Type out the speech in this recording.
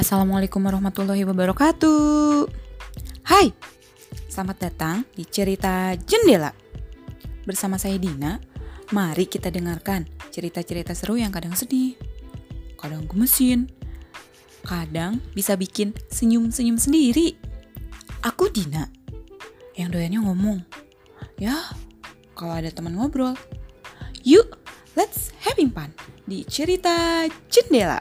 Assalamualaikum warahmatullahi wabarakatuh. Hai, selamat datang di cerita jendela. Bersama saya Dina, mari kita dengarkan cerita-cerita seru yang kadang sedih, kadang gemesin, kadang bisa bikin senyum-senyum sendiri. Aku Dina, yang doyannya ngomong. Ya, kalau ada teman ngobrol. Yuk, let's having fun di cerita jendela.